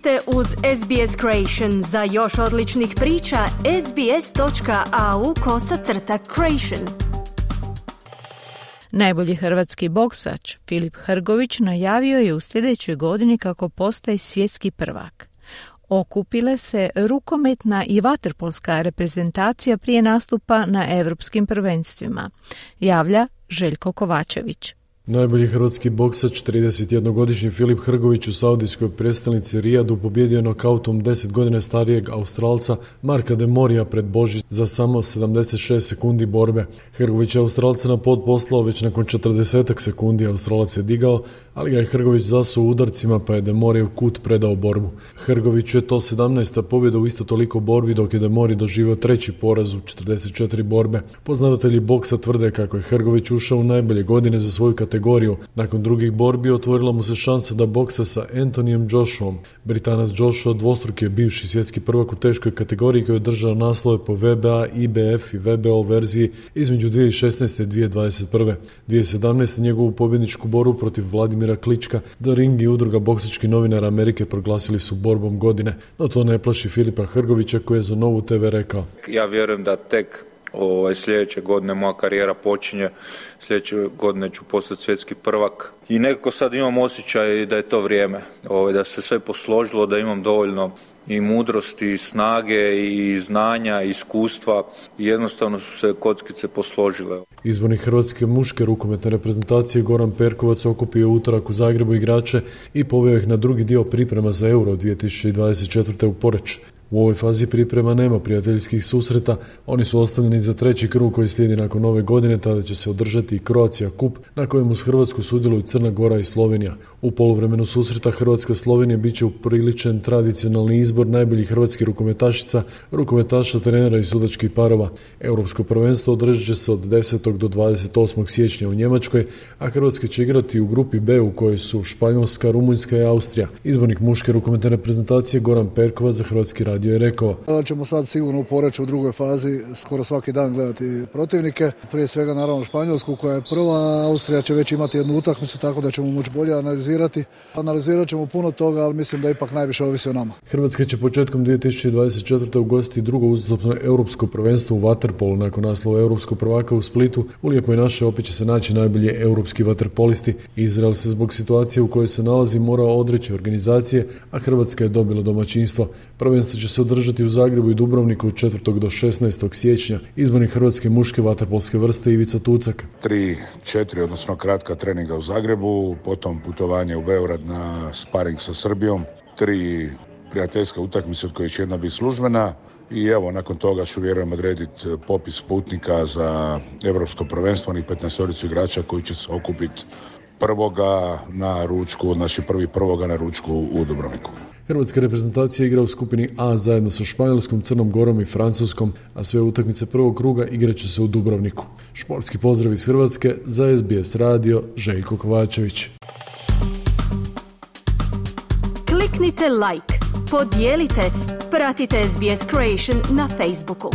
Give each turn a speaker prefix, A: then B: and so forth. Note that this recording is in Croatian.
A: ste uz SBS Creation. Za još odličnih priča, sbs.au kosacrta creation.
B: Najbolji hrvatski boksač Filip Hrgović najavio je u sljedećoj godini kako postaje svjetski prvak. Okupile se rukometna i vaterpolska reprezentacija prije nastupa na europskim prvenstvima, javlja Željko Kovačević.
C: Najbolji hrvatski boksač, 31-godišnji Filip Hrgović u saudijskoj predstavnici Rijadu pobjedio nokautom 10 godine starijeg Australca Marka de Morija pred Boži za samo 76 sekundi borbe. Hrgović je Australca na pod poslao već nakon 40 sekundi Australac je digao, ali ga je Hrgović zasuo udarcima pa je Demorijev kut predao borbu. Hrgović je to 17. pobjeda u isto toliko borbi dok je Demori doživio treći poraz u 44 borbe. Poznavatelji boksa tvrde kako je Hrgović ušao u najbolje godine za svoju kategoriju. Nakon drugih borbi otvorila mu se šansa da boksa sa Antonijem Joshuom. Britanac Joshua dvostruki je bivši svjetski prvak u teškoj kategoriji koji je držao naslove po VBA, IBF i VBO verziji između 2016. i 2021. 2017. njegovu pobjedničku borbu protiv Vladimira Klička, da Ring i udruga boksičkih novinara Amerike proglasili su borbom godine, no to ne plaši Filipa Hrgovića koji je za Novu TV rekao.
D: Ja vjerujem da tek ovaj, sljedeće godine moja karijera počinje, sljedeće godine ću postati svjetski prvak i nekako sad imam osjećaj da je to vrijeme, ovaj, da se sve posložilo, da imam dovoljno i mudrosti, i snage, i znanja, i iskustva i jednostavno su se kockice posložile.
C: Izborni hrvatske muške rukometne reprezentacije Goran Perkovac okupio utorak u Zagrebu igrače i poveo ih na drugi dio priprema za Euro 2024. u Poreć. U ovoj fazi priprema nema prijateljskih susreta, oni su ostavljeni za treći krug koji slijedi nakon nove godine, tada će se održati i Croatia Kup na kojem uz Hrvatsku sudjeluju Crna Gora i Slovenija. U poluvremenu susreta Hrvatska-Slovenija bit će upriličen tradicionalni izbor najboljih hrvatskih rukometašica, rukometaša, trenera i sudačkih parova. Europsko prvenstvo održat će se od 10. do 28. siječnja u Njemačkoj, a Hrvatska će igrati u grupi B u kojoj su Španjolska, Rumunjska i Austrija. Izbornik muške rukometne reprezentacije Goran Perkova za Hrvatski radio je rekao.
E: Da ćemo sad sigurno poreći u drugoj fazi skoro svaki dan gledati protivnike. Prije svega naravno Španjolsku koja je prva, Austrija će već imati jednu utakmicu tako da ćemo moći bolje analizirati. Analizirat ćemo puno toga, ali mislim da ipak najviše ovisi o nama.
C: Hrvatska će početkom 2024. ugostiti drugo uzastopno europsko prvenstvo u Waterpolu nakon naslova europskog prvaka u Splitu. U Lijepoj naše opet će se naći najbolji europski vaterpolisti. Izrael se zbog situacije u kojoj se nalazi morao odreći organizacije, a Hrvatska je dobila domaćinstvo. Prvenstvo će se održati u Zagrebu i Dubrovniku od 4. do 16. siječnja. Izborni hrvatske muške vaterpolske vrste Ivica Tucak.
F: Tri, četiri, odnosno kratka treninga u Zagrebu, potom putovanje u Beograd na sparing sa Srbijom, tri prijateljska utakmice od kojih će jedna biti službena, i evo, nakon toga ću vjerujem odrediti popis putnika za Europsko prvenstvo, onih 15 igrača koji će se okupiti prvoga na ručku, znači prvi prvoga na ručku u Dubrovniku.
C: Hrvatska reprezentacija igra u skupini A zajedno sa Španjolskom, Crnom Gorom i Francuskom, a sve utakmice prvog kruga igraće se u Dubrovniku. Športski pozdrav iz Hrvatske za SBS radio Željko Kovačević.
A: Kliknite like, podijelite, pratite SBS Creation na Facebooku.